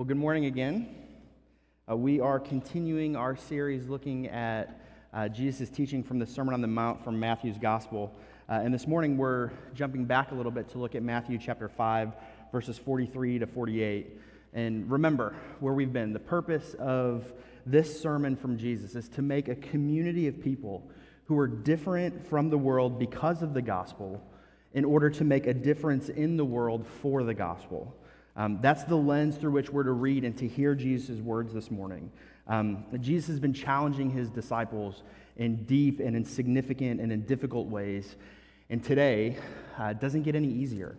Well, good morning again. Uh, we are continuing our series looking at uh, Jesus' teaching from the Sermon on the Mount from Matthew's Gospel. Uh, and this morning we're jumping back a little bit to look at Matthew chapter 5, verses 43 to 48. And remember where we've been. The purpose of this sermon from Jesus is to make a community of people who are different from the world because of the gospel in order to make a difference in the world for the gospel. Um, that's the lens through which we're to read and to hear Jesus' words this morning. Um, Jesus has been challenging his disciples in deep and in significant and in difficult ways. And today uh, doesn't get any easier.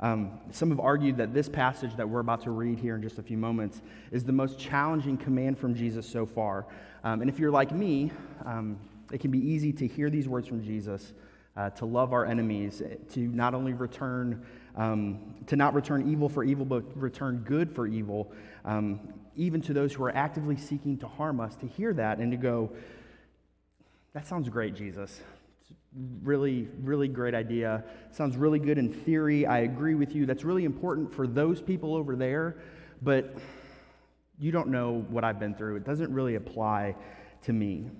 Um, some have argued that this passage that we're about to read here in just a few moments is the most challenging command from Jesus so far. Um, and if you're like me, um, it can be easy to hear these words from Jesus, uh, to love our enemies, to not only return um, to not return evil for evil, but return good for evil, um, even to those who are actively seeking to harm us, to hear that and to go, that sounds great, Jesus. It's really, really great idea. Sounds really good in theory. I agree with you. That's really important for those people over there, but you don't know what I've been through. It doesn't really apply to me.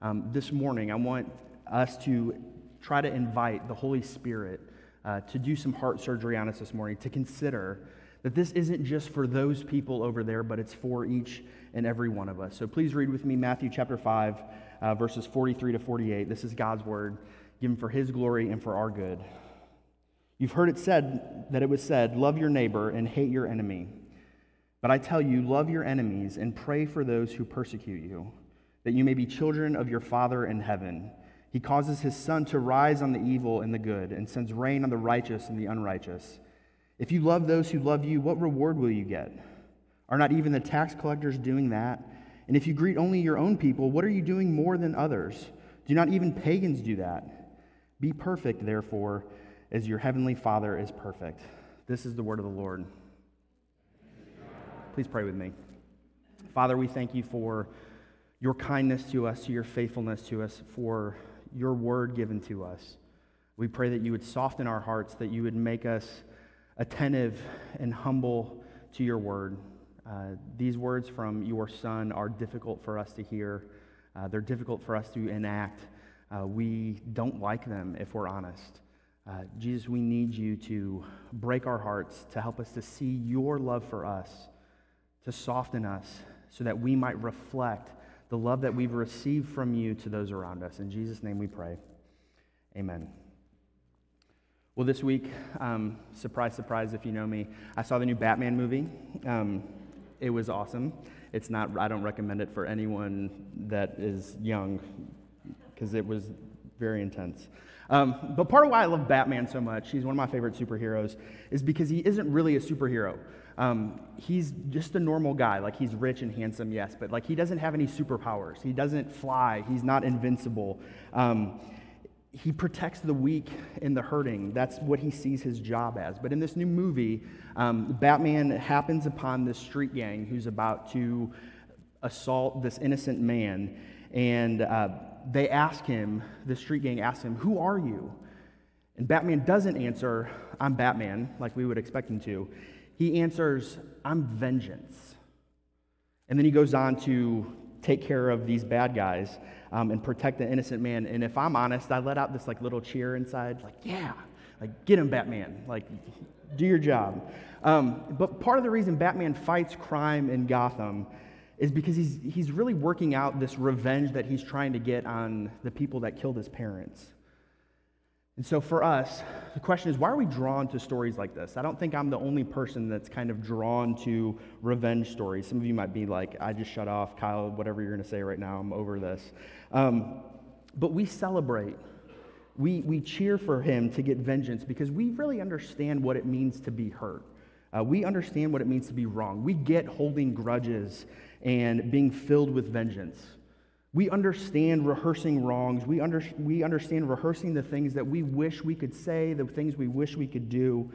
Um, this morning, I want us to try to invite the Holy Spirit uh, to do some heart surgery on us this morning, to consider that this isn't just for those people over there, but it's for each and every one of us. So please read with me Matthew chapter 5, uh, verses 43 to 48. This is God's word, given for his glory and for our good. You've heard it said that it was said, Love your neighbor and hate your enemy. But I tell you, love your enemies and pray for those who persecute you, that you may be children of your Father in heaven. He causes his sun to rise on the evil and the good, and sends rain on the righteous and the unrighteous. If you love those who love you, what reward will you get? Are not even the tax collectors doing that? And if you greet only your own people, what are you doing more than others? Do not even pagans do that? Be perfect, therefore, as your heavenly Father is perfect. This is the word of the Lord. Please pray with me. Father, we thank you for your kindness to us, your faithfulness to us, for your word given to us. We pray that you would soften our hearts, that you would make us attentive and humble to your word. Uh, these words from your son are difficult for us to hear, uh, they're difficult for us to enact. Uh, we don't like them if we're honest. Uh, Jesus, we need you to break our hearts, to help us to see your love for us, to soften us, so that we might reflect the love that we've received from you to those around us. In Jesus' name we pray. Amen. Well, this week, um, surprise, surprise, if you know me, I saw the new Batman movie. Um, it was awesome. It's not, I don't recommend it for anyone that is young because it was very intense. Um, but part of why I love Batman so much, he's one of my favorite superheroes, is because he isn't really a superhero. Um, he's just a normal guy. Like, he's rich and handsome, yes, but like, he doesn't have any superpowers. He doesn't fly. He's not invincible. Um, he protects the weak and the hurting. That's what he sees his job as. But in this new movie, um, Batman happens upon this street gang who's about to assault this innocent man. And uh, they ask him, the street gang asks him, Who are you? And Batman doesn't answer, I'm Batman, like we would expect him to he answers, I'm vengeance. And then he goes on to take care of these bad guys um, and protect the innocent man. And if I'm honest, I let out this like little cheer inside, like, yeah, like get him, Batman, like do your job. Um, but part of the reason Batman fights crime in Gotham is because he's, he's really working out this revenge that he's trying to get on the people that killed his parents. And so for us, the question is why are we drawn to stories like this? I don't think I'm the only person that's kind of drawn to revenge stories. Some of you might be like, I just shut off, Kyle, whatever you're going to say right now, I'm over this. Um, but we celebrate. We, we cheer for him to get vengeance because we really understand what it means to be hurt. Uh, we understand what it means to be wrong. We get holding grudges and being filled with vengeance. We understand rehearsing wrongs. We, under, we understand rehearsing the things that we wish we could say, the things we wish we could do.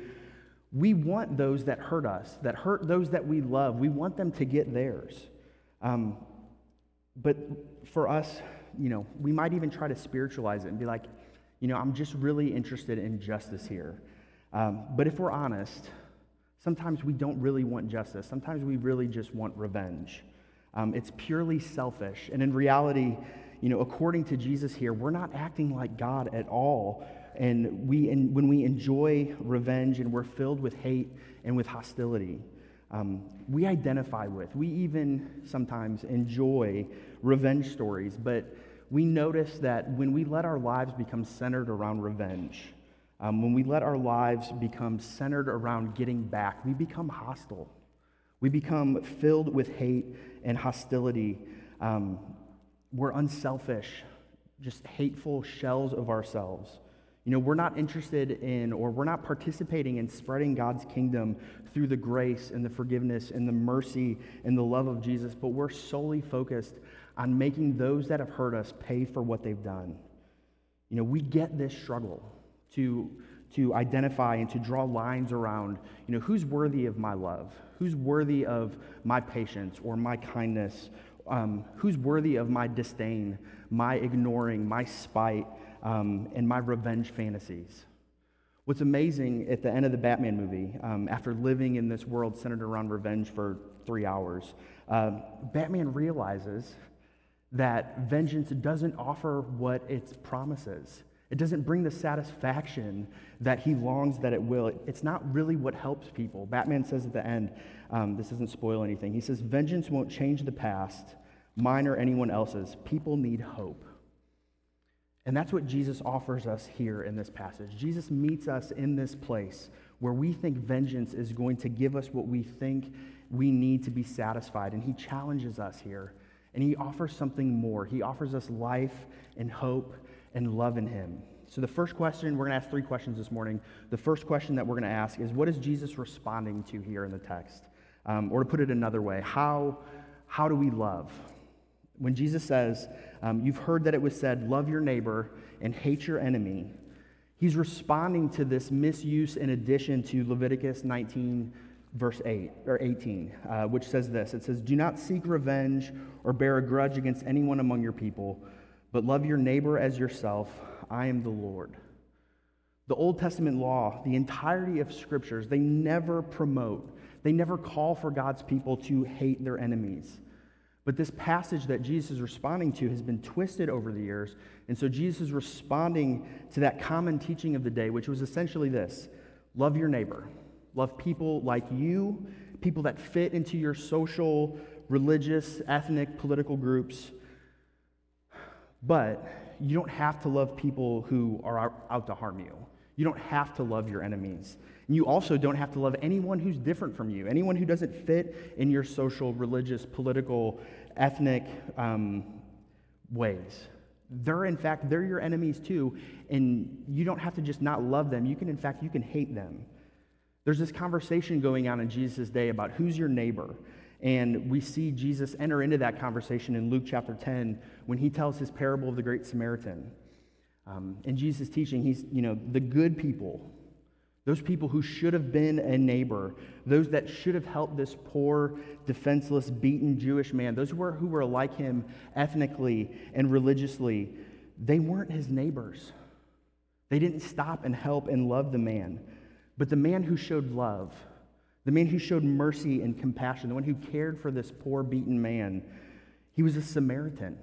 We want those that hurt us, that hurt those that we love. We want them to get theirs. Um, but for us, you know, we might even try to spiritualize it and be like, you know, I'm just really interested in justice here. Um, but if we're honest, Sometimes we don't really want justice. Sometimes we really just want revenge. Um, it's purely selfish. And in reality, you know, according to Jesus here, we're not acting like God at all. And we, and when we enjoy revenge and we're filled with hate and with hostility, um, we identify with. We even sometimes enjoy revenge stories, but we notice that when we let our lives become centered around revenge, um, when we let our lives become centered around getting back, we become hostile. We become filled with hate and hostility. Um, we're unselfish, just hateful shells of ourselves. You know, we're not interested in or we're not participating in spreading God's kingdom through the grace and the forgiveness and the mercy and the love of Jesus, but we're solely focused on making those that have hurt us pay for what they've done. You know, we get this struggle to, to identify and to draw lines around, you know, who's worthy of my love? Who's worthy of my patience or my kindness? Um, who's worthy of my disdain, my ignoring, my spite, um, and my revenge fantasies? What's amazing at the end of the Batman movie, um, after living in this world centered around revenge for three hours, uh, Batman realizes that vengeance doesn't offer what it promises. It doesn't bring the satisfaction that he longs that it will. It's not really what helps people. Batman says at the end, um, this doesn't spoil anything. He says, Vengeance won't change the past, mine or anyone else's. People need hope. And that's what Jesus offers us here in this passage. Jesus meets us in this place where we think vengeance is going to give us what we think we need to be satisfied. And he challenges us here. And he offers something more. He offers us life and hope and love in him. So, the first question, we're going to ask three questions this morning. The first question that we're going to ask is what is Jesus responding to here in the text? Um, or to put it another way, how, how do we love? When Jesus says, um, You've heard that it was said, love your neighbor and hate your enemy, he's responding to this misuse in addition to Leviticus 19, verse 8 or 18, uh, which says this It says, Do not seek revenge or bear a grudge against anyone among your people but love your neighbor as yourself. I am the Lord. The Old Testament law, the entirety of scriptures, they never promote, they never call for God's people to hate their enemies. But this passage that Jesus is responding to has been twisted over the years. And so Jesus is responding to that common teaching of the day, which was essentially this love your neighbor, love people like you, people that fit into your social, religious, ethnic, political groups. But you don't have to love people who are out to harm you. You don't have to love your enemies. And you also don't have to love anyone who's different from you, anyone who doesn't fit in your social, religious, political, ethnic um, ways. They're, in fact, they're your enemies too. And you don't have to just not love them. You can, in fact, you can hate them. There's this conversation going on in Jesus' day about who's your neighbor. And we see Jesus enter into that conversation in Luke chapter 10 when he tells his parable of the Great Samaritan. Um, in Jesus' teaching, he's, you know, the good people, those people who should have been a neighbor, those that should have helped this poor, defenseless, beaten Jewish man, those who were, who were like him ethnically and religiously, they weren't his neighbors. They didn't stop and help and love the man. But the man who showed love, the man who showed mercy and compassion, the one who cared for this poor, beaten man, he was a Samaritan.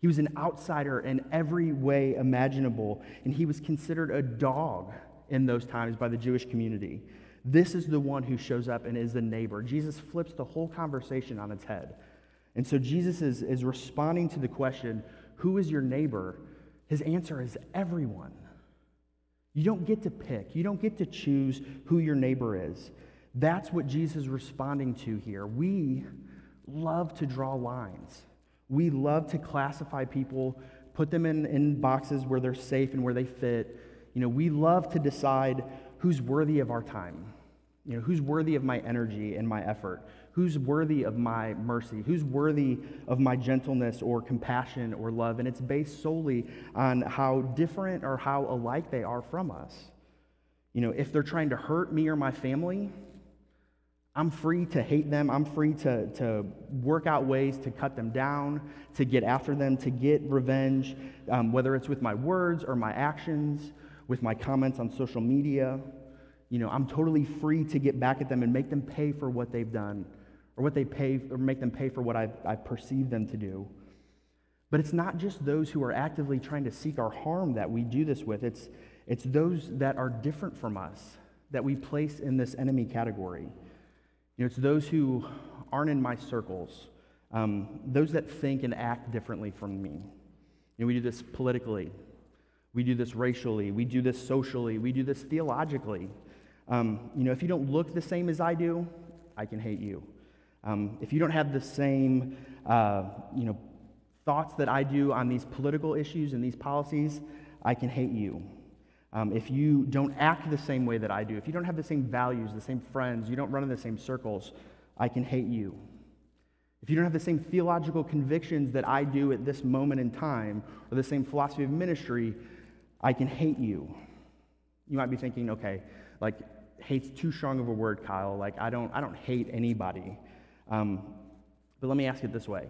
He was an outsider in every way imaginable, and he was considered a dog in those times by the Jewish community. This is the one who shows up and is the neighbor. Jesus flips the whole conversation on its head. And so Jesus is, is responding to the question, Who is your neighbor? His answer is everyone. You don't get to pick, you don't get to choose who your neighbor is. That's what Jesus is responding to here. We love to draw lines. We love to classify people, put them in, in boxes where they're safe and where they fit. You know, we love to decide who's worthy of our time. You know, who's worthy of my energy and my effort? Who's worthy of my mercy? Who's worthy of my gentleness or compassion or love? And it's based solely on how different or how alike they are from us. You know, if they're trying to hurt me or my family, I'm free to hate them. I'm free to, to work out ways to cut them down, to get after them, to get revenge, um, whether it's with my words or my actions, with my comments on social media. you know, I'm totally free to get back at them and make them pay for what they've done or what they pay or make them pay for what I, I perceive them to do. But it's not just those who are actively trying to seek our harm that we do this with. It's, it's those that are different from us that we place in this enemy category. You know, it's those who aren't in my circles, um, those that think and act differently from me. You know, we do this politically, we do this racially, we do this socially, we do this theologically. Um, you know, if you don't look the same as I do, I can hate you. Um, if you don't have the same, uh, you know, thoughts that I do on these political issues and these policies, I can hate you. Um, if you don't act the same way that I do, if you don't have the same values, the same friends, you don't run in the same circles, I can hate you. If you don't have the same theological convictions that I do at this moment in time, or the same philosophy of ministry, I can hate you. You might be thinking, okay, like, hate's too strong of a word, Kyle. Like, I don't, I don't hate anybody. Um, but let me ask it this way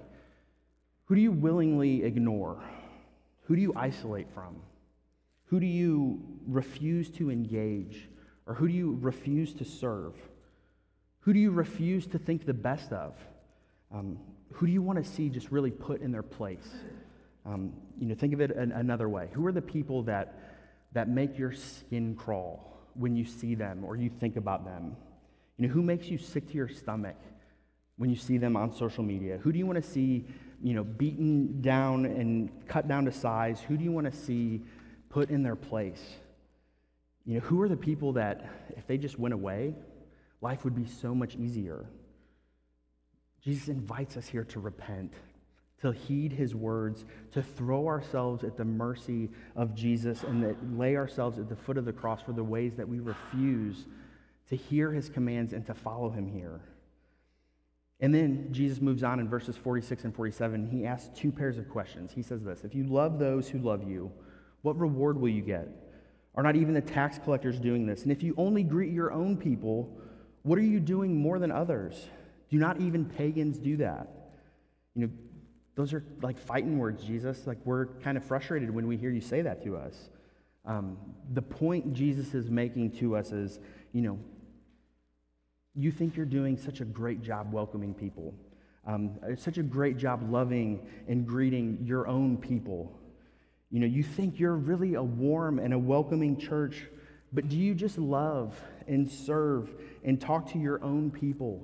Who do you willingly ignore? Who do you isolate from? Who do you refuse to engage? Or who do you refuse to serve? Who do you refuse to think the best of? Um, who do you want to see just really put in their place? Um, you know, think of it an, another way. Who are the people that, that make your skin crawl when you see them or you think about them? You know, who makes you sick to your stomach when you see them on social media? Who do you want to see, you know, beaten down and cut down to size? Who do you want to see put in their place? You know, who are the people that if they just went away, life would be so much easier? Jesus invites us here to repent, to heed his words, to throw ourselves at the mercy of Jesus and that lay ourselves at the foot of the cross for the ways that we refuse to hear his commands and to follow him here. And then Jesus moves on in verses 46 and 47. He asks two pairs of questions. He says this If you love those who love you, what reward will you get? Are not even the tax collectors doing this? And if you only greet your own people, what are you doing more than others? Do not even pagans do that? You know, those are like fighting words, Jesus. Like, we're kind of frustrated when we hear you say that to us. Um, the point Jesus is making to us is, you know, you think you're doing such a great job welcoming people, um, such a great job loving and greeting your own people. You know, you think you're really a warm and a welcoming church, but do you just love and serve and talk to your own people?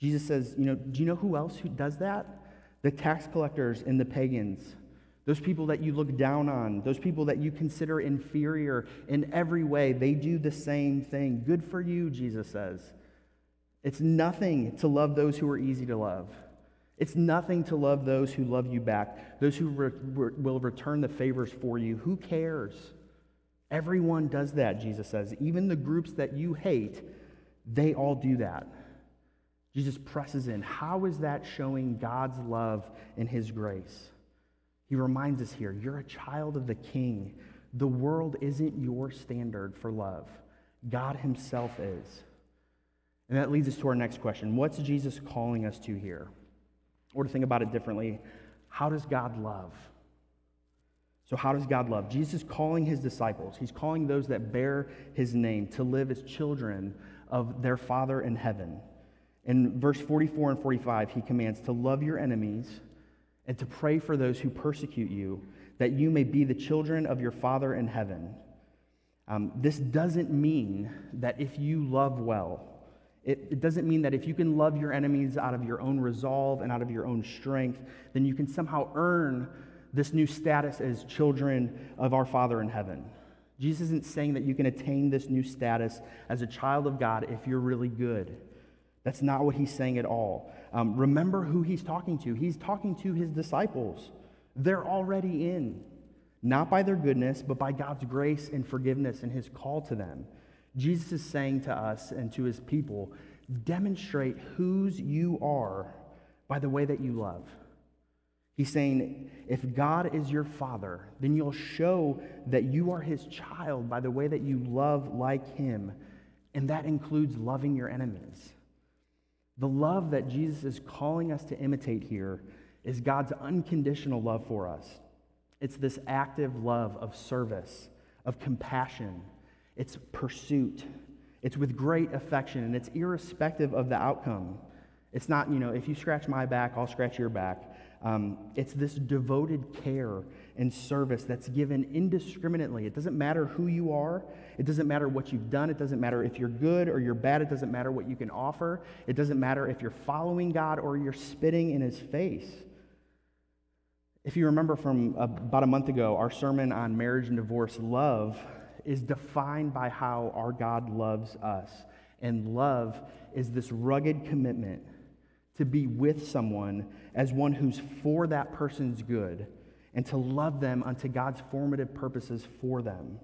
Jesus says, you know, do you know who else who does that? The tax collectors and the pagans. Those people that you look down on, those people that you consider inferior in every way, they do the same thing. Good for you, Jesus says. It's nothing to love those who are easy to love. It's nothing to love those who love you back, those who re- re- will return the favors for you. Who cares? Everyone does that, Jesus says. Even the groups that you hate, they all do that. Jesus presses in. How is that showing God's love and his grace? He reminds us here you're a child of the king. The world isn't your standard for love, God himself is. And that leads us to our next question What's Jesus calling us to here? Or to think about it differently, how does God love? So, how does God love? Jesus calling his disciples, he's calling those that bear his name to live as children of their Father in heaven. In verse 44 and 45, he commands to love your enemies and to pray for those who persecute you, that you may be the children of your Father in heaven. Um, this doesn't mean that if you love well, it, it, doesn't mean that if you can love your enemies out of your own resolve and out of your own strength, then you can somehow earn this new status as children of our Father in heaven. Jesus isn't saying that you can attain this new status as a child of God if you're really good. That's not what he's saying at all. Um, remember who he's talking to. He's talking to his disciples. They're already in, not by their goodness, but by God's grace and forgiveness and his call to them. Jesus is saying to us and to his people, demonstrate whose you are by the way that you love. He's saying, if God is your father, then you'll show that you are his child by the way that you love like him. And that includes loving your enemies. The love that Jesus is calling us to imitate here is God's unconditional love for us. It's this active love of service, of compassion, it's pursuit, it's with great affection, and it's irrespective of the outcome. It's not, you know, if you scratch my back, I'll scratch your back. Um, it's this devoted care and service that's given indiscriminately. It doesn't matter who you are, it doesn't matter what you've done, it doesn't matter if you're good or you're bad, it doesn't matter what you can offer, it doesn't matter if you're following God or you're spitting in his face. If you remember from about a month ago, our sermon on marriage and divorce, love is defined by how our God loves us. And love is this rugged commitment to be with someone as one who's for that person's good and to love them unto God's formative purposes for them.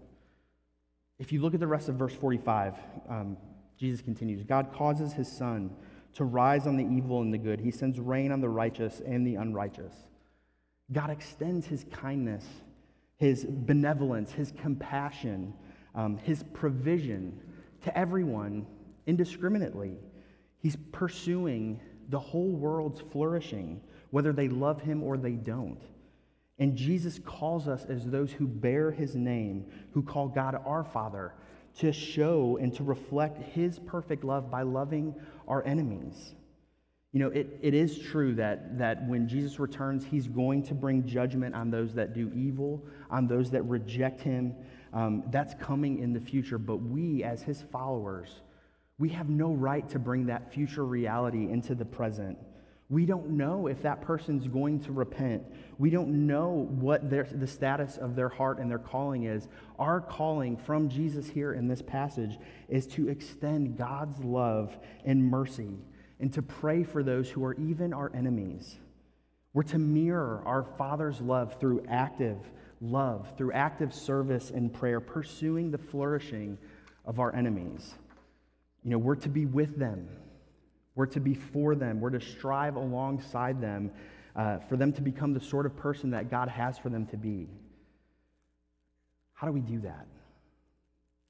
If you look at the rest of verse 45, um, Jesus continues God causes his sun to rise on the evil and the good, he sends rain on the righteous and the unrighteous. God extends his kindness, his benevolence, his compassion, um, his provision to everyone indiscriminately. He's pursuing the whole world's flourishing, whether they love him or they don't. And Jesus calls us as those who bear his name, who call God our Father, to show and to reflect his perfect love by loving our enemies. You know, it, it is true that, that when Jesus returns, he's going to bring judgment on those that do evil, on those that reject him. Um, that's coming in the future. But we, as his followers, we have no right to bring that future reality into the present. We don't know if that person's going to repent. We don't know what their, the status of their heart and their calling is. Our calling from Jesus here in this passage is to extend God's love and mercy and to pray for those who are even our enemies. We're to mirror our Father's love through active love, through active service and prayer, pursuing the flourishing of our enemies. You know, we're to be with them, we're to be for them, we're to strive alongside them uh, for them to become the sort of person that God has for them to be. How do we do that?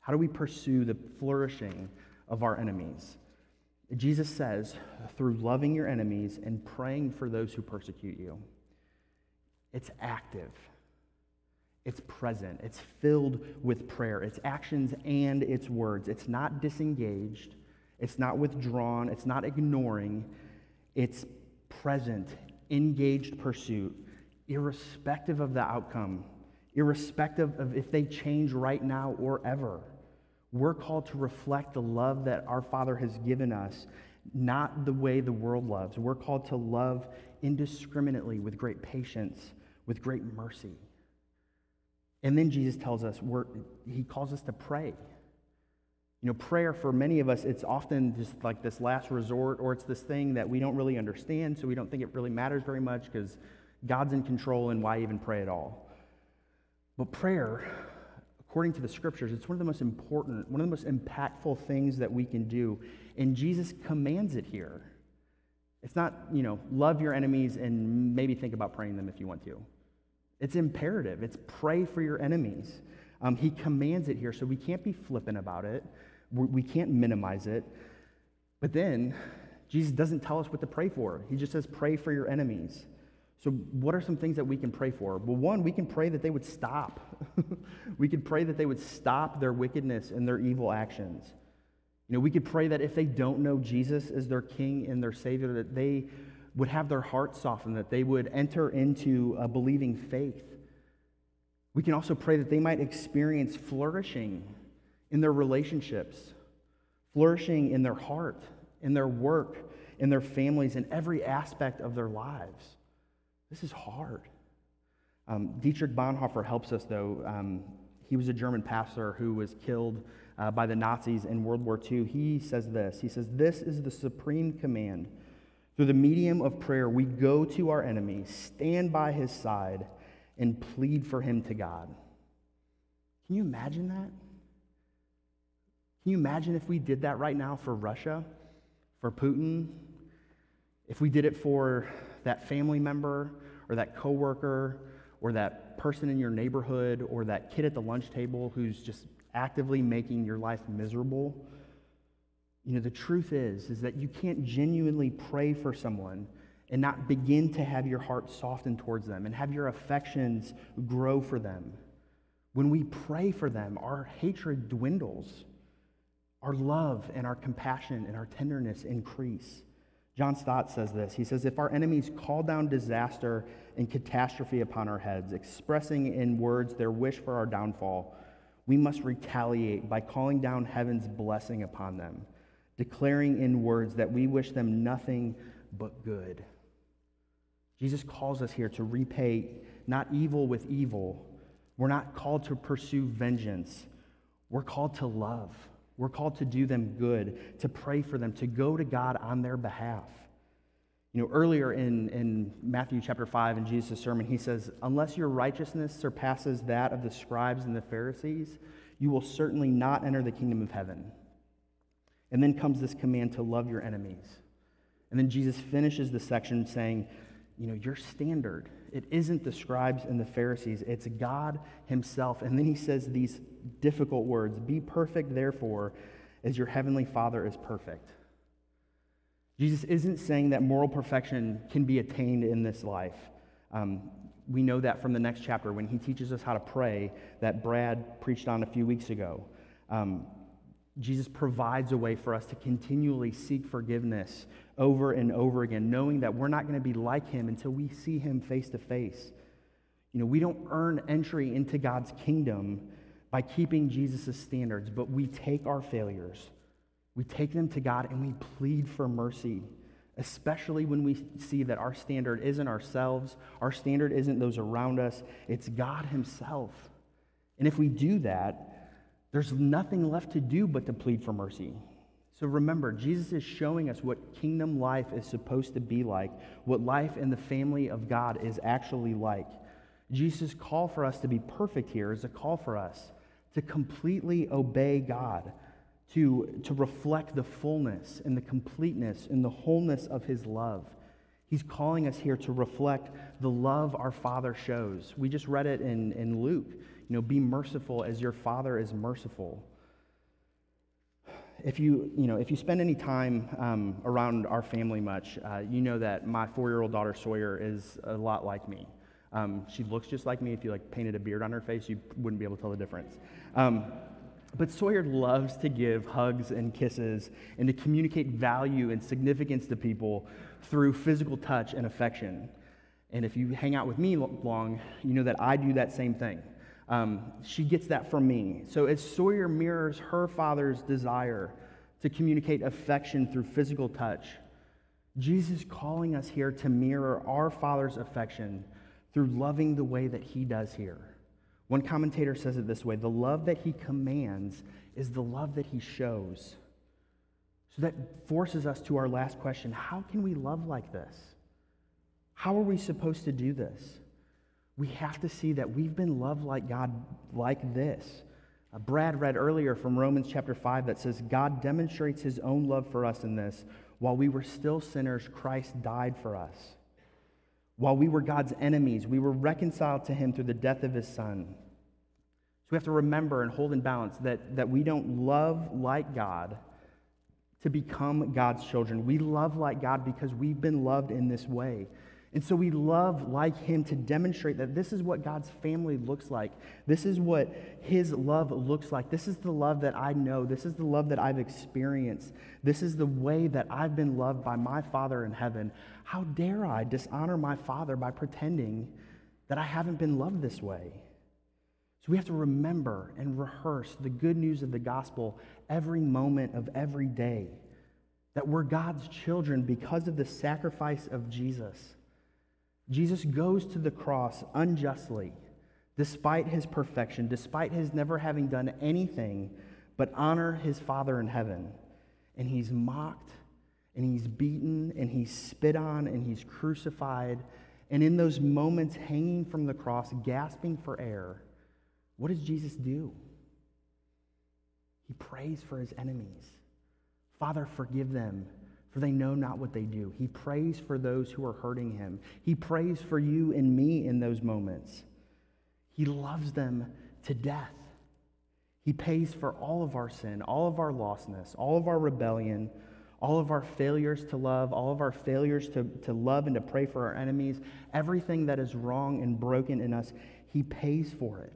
How do we pursue the flourishing of our enemies? Jesus says, through loving your enemies and praying for those who persecute you. It's active. It's present. It's filled with prayer. It's actions and it's words. It's not disengaged. It's not withdrawn. It's not ignoring. It's present, engaged pursuit, irrespective of the outcome, irrespective of if they change right now or ever. We're called to reflect the love that our Father has given us, not the way the world loves. We're called to love indiscriminately with great patience, with great mercy. And then Jesus tells us, he calls us to pray. You know, prayer for many of us, it's often just like this last resort, or it's this thing that we don't really understand, so we don't think it really matters very much because God's in control and why even pray at all. But prayer, according to the scriptures, it's one of the most important, one of the most impactful things that we can do. And Jesus commands it here. It's not, you know, love your enemies and maybe think about praying them if you want to. It's imperative. It's pray for your enemies. Um, he commands it here, so we can't be flippant about it. We can't minimize it. But then, Jesus doesn't tell us what to pray for. He just says, pray for your enemies. So, what are some things that we can pray for? Well, one, we can pray that they would stop. we could pray that they would stop their wickedness and their evil actions. You know, we could pray that if they don't know Jesus as their King and their Savior, that they would have their hearts softened, that they would enter into a believing faith. We can also pray that they might experience flourishing in their relationships, flourishing in their heart, in their work, in their families, in every aspect of their lives. This is hard. Um, Dietrich Bonhoeffer helps us, though. Um, he was a German pastor who was killed uh, by the Nazis in World War II. He says this He says, This is the supreme command through the medium of prayer, we go to our enemy, stand by his side, and plead for him to God. Can you imagine that? Can you imagine if we did that right now for Russia, for Putin? If we did it for that family member or that coworker or that person in your neighborhood or that kid at the lunch table who's just actively making your life miserable? You know, the truth is, is that you can't genuinely pray for someone and not begin to have your heart soften towards them and have your affections grow for them When we pray for them, our hatred dwindles. Our love and our compassion and our tenderness increase. John Stott says this. He says, If our enemies call down disaster and catastrophe upon our heads, expressing in words their wish for our downfall, we must retaliate by calling down heaven's blessing upon them, declaring in words that we wish them nothing but good. Jesus calls us here to repay not evil with evil. We're not called to pursue vengeance. We're called to love. We're called to do them good, to pray for them, to go to God on their behalf. You know, earlier in, in Matthew chapter 5 in Jesus' sermon, he says, Unless your righteousness surpasses that of the scribes and the Pharisees, you will certainly not enter the kingdom of heaven. And then comes this command to love your enemies. And then Jesus finishes the section saying, You know, your standard, it isn't the scribes and the Pharisees, it's God Himself. And then He says these difficult words Be perfect, therefore, as your heavenly Father is perfect. Jesus isn't saying that moral perfection can be attained in this life. Um, we know that from the next chapter when he teaches us how to pray that Brad preached on a few weeks ago. Um, Jesus provides a way for us to continually seek forgiveness over and over again, knowing that we're not going to be like him until we see him face to face. You know, we don't earn entry into God's kingdom by keeping Jesus' standards, but we take our failures, we take them to God, and we plead for mercy, especially when we see that our standard isn't ourselves, our standard isn't those around us, it's God Himself. And if we do that, there's nothing left to do but to plead for mercy. So remember, Jesus is showing us what kingdom life is supposed to be like, what life in the family of God is actually like. Jesus' call for us to be perfect here is a call for us to completely obey God, to, to reflect the fullness and the completeness and the wholeness of his love. He's calling us here to reflect the love our Father shows. We just read it in, in Luke. You know, be merciful as your Father is merciful. If you, you know, if you spend any time um, around our family much, uh, you know that my four-year-old daughter Sawyer is a lot like me. Um, she looks just like me. If you like painted a beard on her face, you wouldn't be able to tell the difference. Um, but Sawyer loves to give hugs and kisses and to communicate value and significance to people through physical touch and affection. And if you hang out with me long, you know that I do that same thing. Um, she gets that from me. So as Sawyer mirrors her father's desire to communicate affection through physical touch, Jesus calling us here to mirror our father's affection through loving the way that he does here. One commentator says it this way the love that he commands is the love that he shows. So that forces us to our last question how can we love like this? How are we supposed to do this? We have to see that we've been loved like God, like this. Uh, Brad read earlier from Romans chapter 5 that says, God demonstrates his own love for us in this. While we were still sinners, Christ died for us. While we were God's enemies, we were reconciled to him through the death of his son. So we have to remember and hold in balance that, that we don't love like God to become God's children. We love like God because we've been loved in this way. And so we love like him to demonstrate that this is what God's family looks like. This is what his love looks like. This is the love that I know. This is the love that I've experienced. This is the way that I've been loved by my Father in heaven. How dare I dishonor my Father by pretending that I haven't been loved this way? So we have to remember and rehearse the good news of the gospel every moment of every day. That we're God's children because of the sacrifice of Jesus. Jesus goes to the cross unjustly, despite his perfection, despite his never having done anything but honor his Father in heaven. And he's mocked, and he's beaten, and he's spit on, and he's crucified. And in those moments hanging from the cross, gasping for air, what does Jesus do? He prays for his enemies. Father, forgive them for they know not what they do. He prays for those who are hurting him. He prays for you and me in those moments. He loves them to death. He pays for all of our sin, all of our lostness, all of our rebellion, all of our failures to love, all of our failures to, to love and to pray for our enemies, everything that is wrong and broken in us, He pays for it.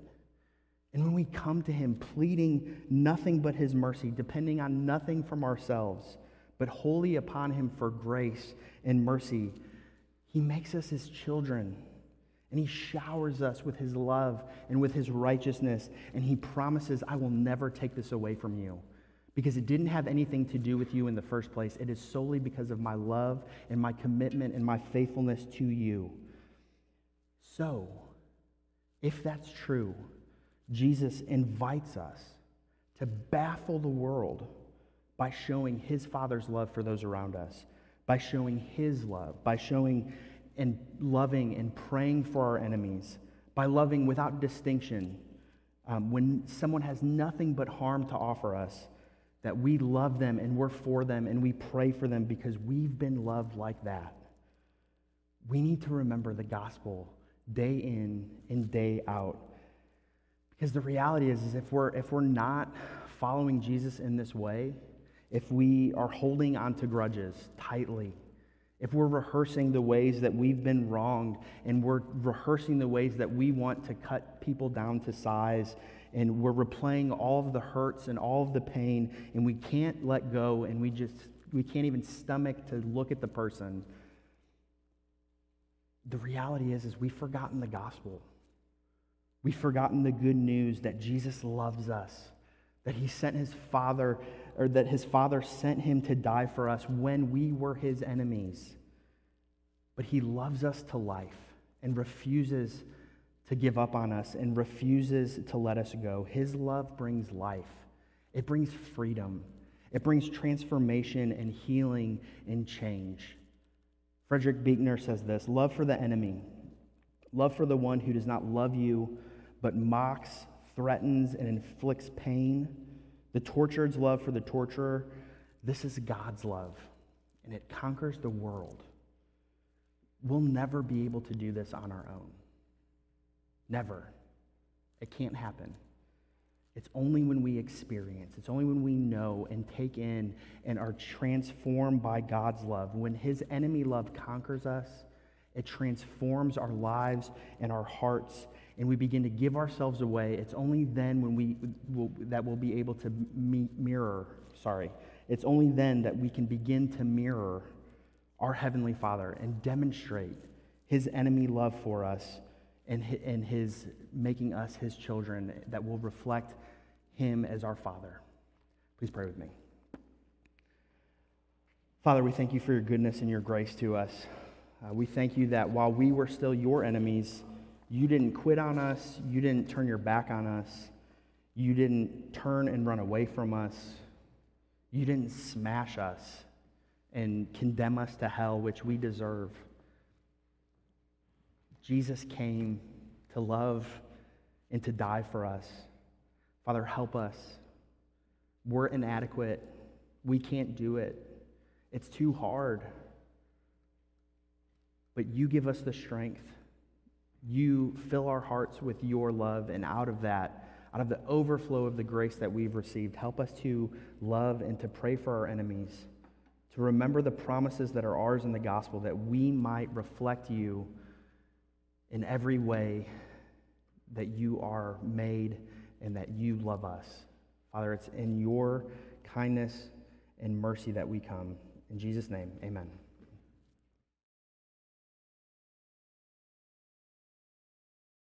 And when we come to him pleading nothing but his mercy, depending on nothing from ourselves, but wholly upon him for grace and mercy, he makes us his children. And he showers us with his love and with his righteousness. And he promises, I will never take this away from you. Because it didn't have anything to do with you in the first place. It is solely because of my love and my commitment and my faithfulness to you. So, if that's true, Jesus invites us to baffle the world by showing his Father's love for those around us, by showing his love, by showing and loving and praying for our enemies, by loving without distinction. Um, when someone has nothing but harm to offer us, that we love them and we're for them and we pray for them because we've been loved like that. We need to remember the gospel day in and day out because the reality is, is if, we're, if we're not following Jesus in this way, if we are holding on to grudges tightly, if we're rehearsing the ways that we've been wronged and we're rehearsing the ways that we want to cut people down to size and we're replaying all of the hurts and all of the pain and we can't let go and we just we can't even stomach to look at the person the reality is is we've forgotten the gospel. We've forgotten the good news that Jesus loves us, that he sent his father, or that his father sent him to die for us when we were his enemies. But he loves us to life and refuses to give up on us and refuses to let us go. His love brings life, it brings freedom, it brings transformation and healing and change. Frederick Buechner says this love for the enemy, love for the one who does not love you but mocks, threatens, and inflicts pain. The tortured's love for the torturer. This is God's love, and it conquers the world. We'll never be able to do this on our own. Never. It can't happen. It's only when we experience, it's only when we know and take in and are transformed by God's love. When His enemy love conquers us, it transforms our lives and our hearts and we begin to give ourselves away, it's only then when we will, that we'll be able to mirror, sorry, it's only then that we can begin to mirror our Heavenly Father and demonstrate His enemy love for us and His making us His children that will reflect Him as our Father. Please pray with me. Father, we thank you for your goodness and your grace to us. Uh, we thank you that while we were still your enemies, you didn't quit on us. You didn't turn your back on us. You didn't turn and run away from us. You didn't smash us and condemn us to hell, which we deserve. Jesus came to love and to die for us. Father, help us. We're inadequate. We can't do it. It's too hard. But you give us the strength you fill our hearts with your love, and out of that, out of the overflow of the grace that we've received, help us to love and to pray for our enemies, to remember the promises that are ours in the gospel, that we might reflect you in every way that you are made and that you love us. Father, it's in your kindness and mercy that we come. In Jesus' name, amen.